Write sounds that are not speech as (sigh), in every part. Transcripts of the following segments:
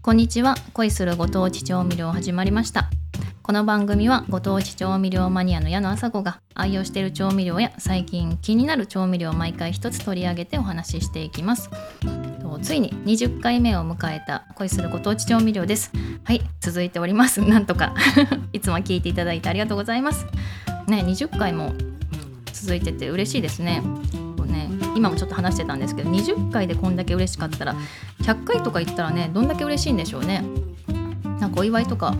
こんにちは。恋するご当地調味料始まりました。この番組はご当地調味料マニアの矢野麻子が愛用している調味料や最近気になる調味料を毎回一つ取り上げてお話ししていきます。ついに20回目を迎えた恋するご当地調味料です。はい続いております。(laughs) なんとか (laughs) いつも聞いていただいてありがとうございます。ね20回も続いてて嬉しいですね。ね今もちょっと話してたんですけど20回でこんだけ嬉しかったら100回とか言ったらねどんだけ嬉しいんでしょうね。なんかお祝いとか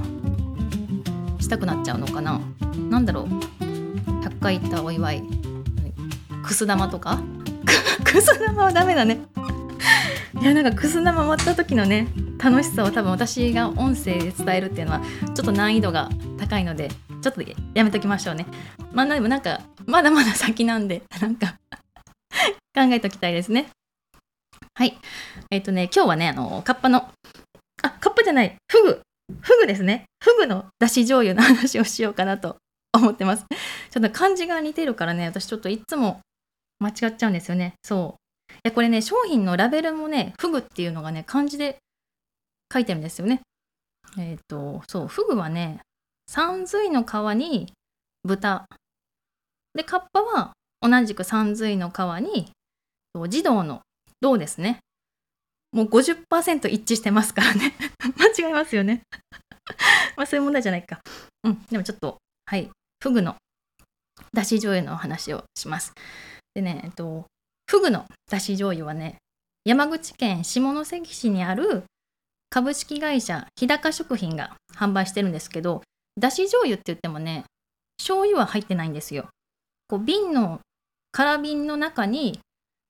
したくなっちゃうのかな。何だろう。100回行ったお祝い。くす玉とか？(laughs) くす玉はダメだね。いやなんかくす玉割った時のね楽しさを多分私が音声で伝えるっていうのはちょっと難易度が高いのでちょっとやめときましょうね。まあでもなんかまだまだ先なんでなんか考えときたいですね。はい。えっ、ー、とね今日はねあのカッパのあカッパじゃないフグ。フグですね。フグのだし醤油の話をしようかなと (laughs) 思ってます。ちょっと漢字が似てるからね私ちょっといつも間違っちゃうんですよね。そう。やこれね商品のラベルもねフグっていうのがね漢字で書いてるんですよね。えっ、ー、とそう。フグはね三髄の皮に豚。でカッパは同じく三髄の皮に児童の銅ですね。もう50%一致してますからね。(laughs) 間違いますよね。(laughs) まあそういう問題じゃないか。うん。でもちょっとはい。フグのだし醤油のお話をします。でねえっとフグのだし醤油はね山口県下関市にある株式会社日高食品が販売してるんですけどだし醤油って言ってもね醤油は入ってないんですよ。こう瓶の空瓶の中に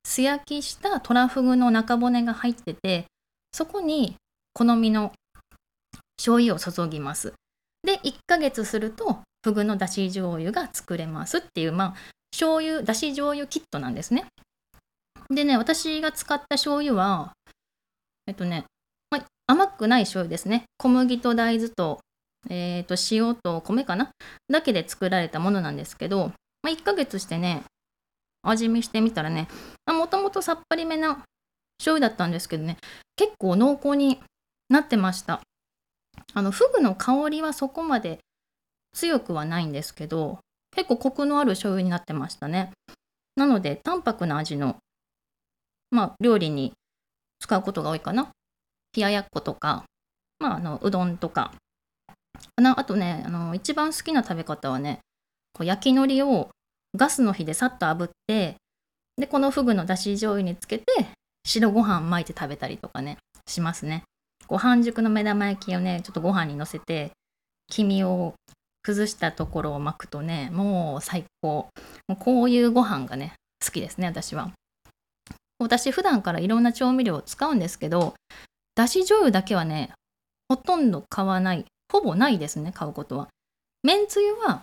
素焼きしたトラフグの中骨が入っててそこに好みの醤油を注ぎます。で1ヶ月するとフグのだし醤油が作れますっていうまあ醤油だし醤油キットなんですね。でね、私が使った醤油は、えっとね、ま甘くない醤油ですね。小麦と大豆と、えー、と塩と米かな？だけで作られたものなんですけど、まあ、1ヶ月してね、味見してみたらね、もともとさっぱりめな醤油だったんですけどね、結構濃厚になってました。あの、フグの香りはそこまで強くはないんですけど、結構コクのある醤油になってましたね。なので、淡白な味のまあ、料理に使うことが多いかな。冷ややっことか、まあ、あのうどんとか。あとねあの、一番好きな食べ方はね、こう焼き海苔をガスの火でさっと炙って、で、このフグのだし醤油につけて、白ご飯巻いて食べたりとかね、しますね。こう半熟の目玉焼きをね、ちょっとご飯にのせて、黄身を崩したところを巻くとね、もう最高。もうこういうご飯がね、好きですね、私は。私普段からいろんな調味料を使うんですけどだし醤油だけはねほとんど買わないほぼないですね買うことはめんつゆは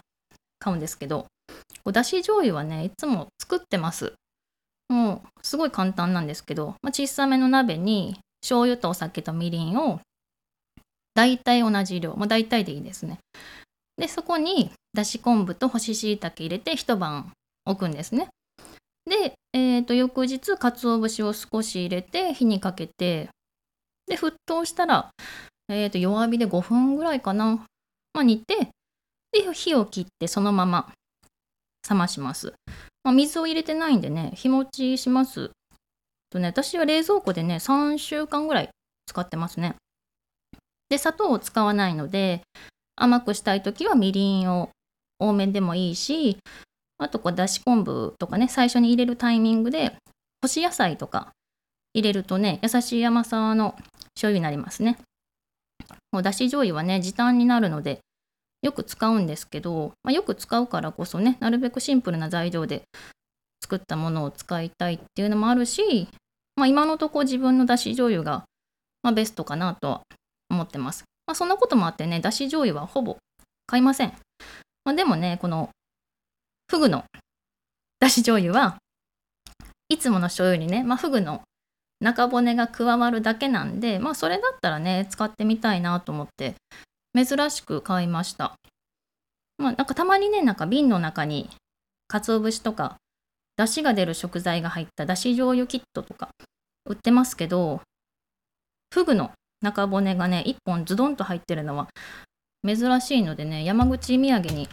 買うんですけどだし醤油はねいつも作ってますもうすごい簡単なんですけど、まあ、小さめの鍋に醤油とお酒とみりんを大体同じ量、まあ、大体でいいですね。でそこにだし昆布と干し椎茸入れて一晩置くんですね。で、えー、と翌日鰹節を少し入れて火にかけてで沸騰したら、えー、と弱火で5分ぐらいかな、まあ、煮てで火を切ってそのまま冷まします、まあ、水を入れてないんでね日持ちしますとね私は冷蔵庫でね3週間ぐらい使ってますねで砂糖を使わないので甘くしたい時はみりんを多めでもいいしあとこうだし昆布とかね最初に入れるタイミングで干し野菜とか入れるとね優しい甘さの醤油になりますね。もうだし醤油はね時短になるのでよく使うんですけど、まあ、よく使うからこそねなるべくシンプルな材料で作ったものを使いたいっていうのもあるし、まあ、今のとこ自分のだし醤油が、まあ、ベストかなとは思ってます。まあ、そんなこともあってねだし醤油はほぼ買いません。まあ、でもねこのフグのだし醤油はいつもの醤油にね、まあ、フグの中骨が加わるだけなんで、まあ、それだったらね使ってみたいなと思って珍しく買いました。まあ、なんかたまにねなんか瓶の中に鰹節とか出汁が出る食材が入っただし醤油キットとか売ってますけどフグの中骨がね1本ズドンと入ってるのは珍しいのでね山口土産に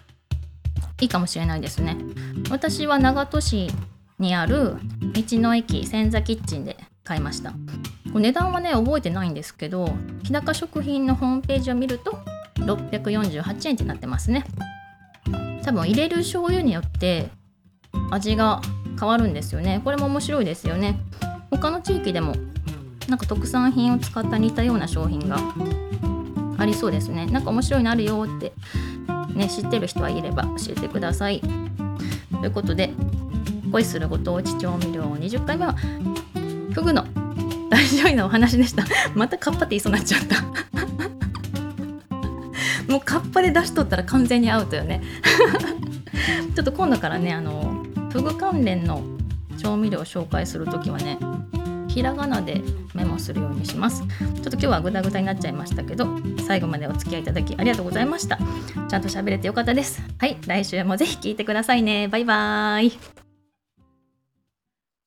いいかもしれないですね私は長門市にある道の駅千座キッチンで買いました値段はね覚えてないんですけど日高食品のホームページを見ると648円ってなってますね。多分入れる醤油によって味が変わるんですよね。これも面白いですよね。他の地域でもなんか特産品を使った似たような商品がありそうですね。なんか面白いのあるよってね知ってる人はいれば教えてください。ということで恋するご当地調味料20回目はフグの大丈夫なお話でした。(laughs) またカッパって言いそうになっちゃった。もうカッパで出しとったら完全にアウトよね。(laughs) ちょっと今度からねあのフグ関連の調味料を紹介する時はねひらがなでメモするようにします。ちょっと今日はグダグダになっちゃいましたけど最後までお付き合いいただきありがとうございました。ちゃんと喋れてよかったです。はい来週もぜひ聞いてくださいね。バイバーイ。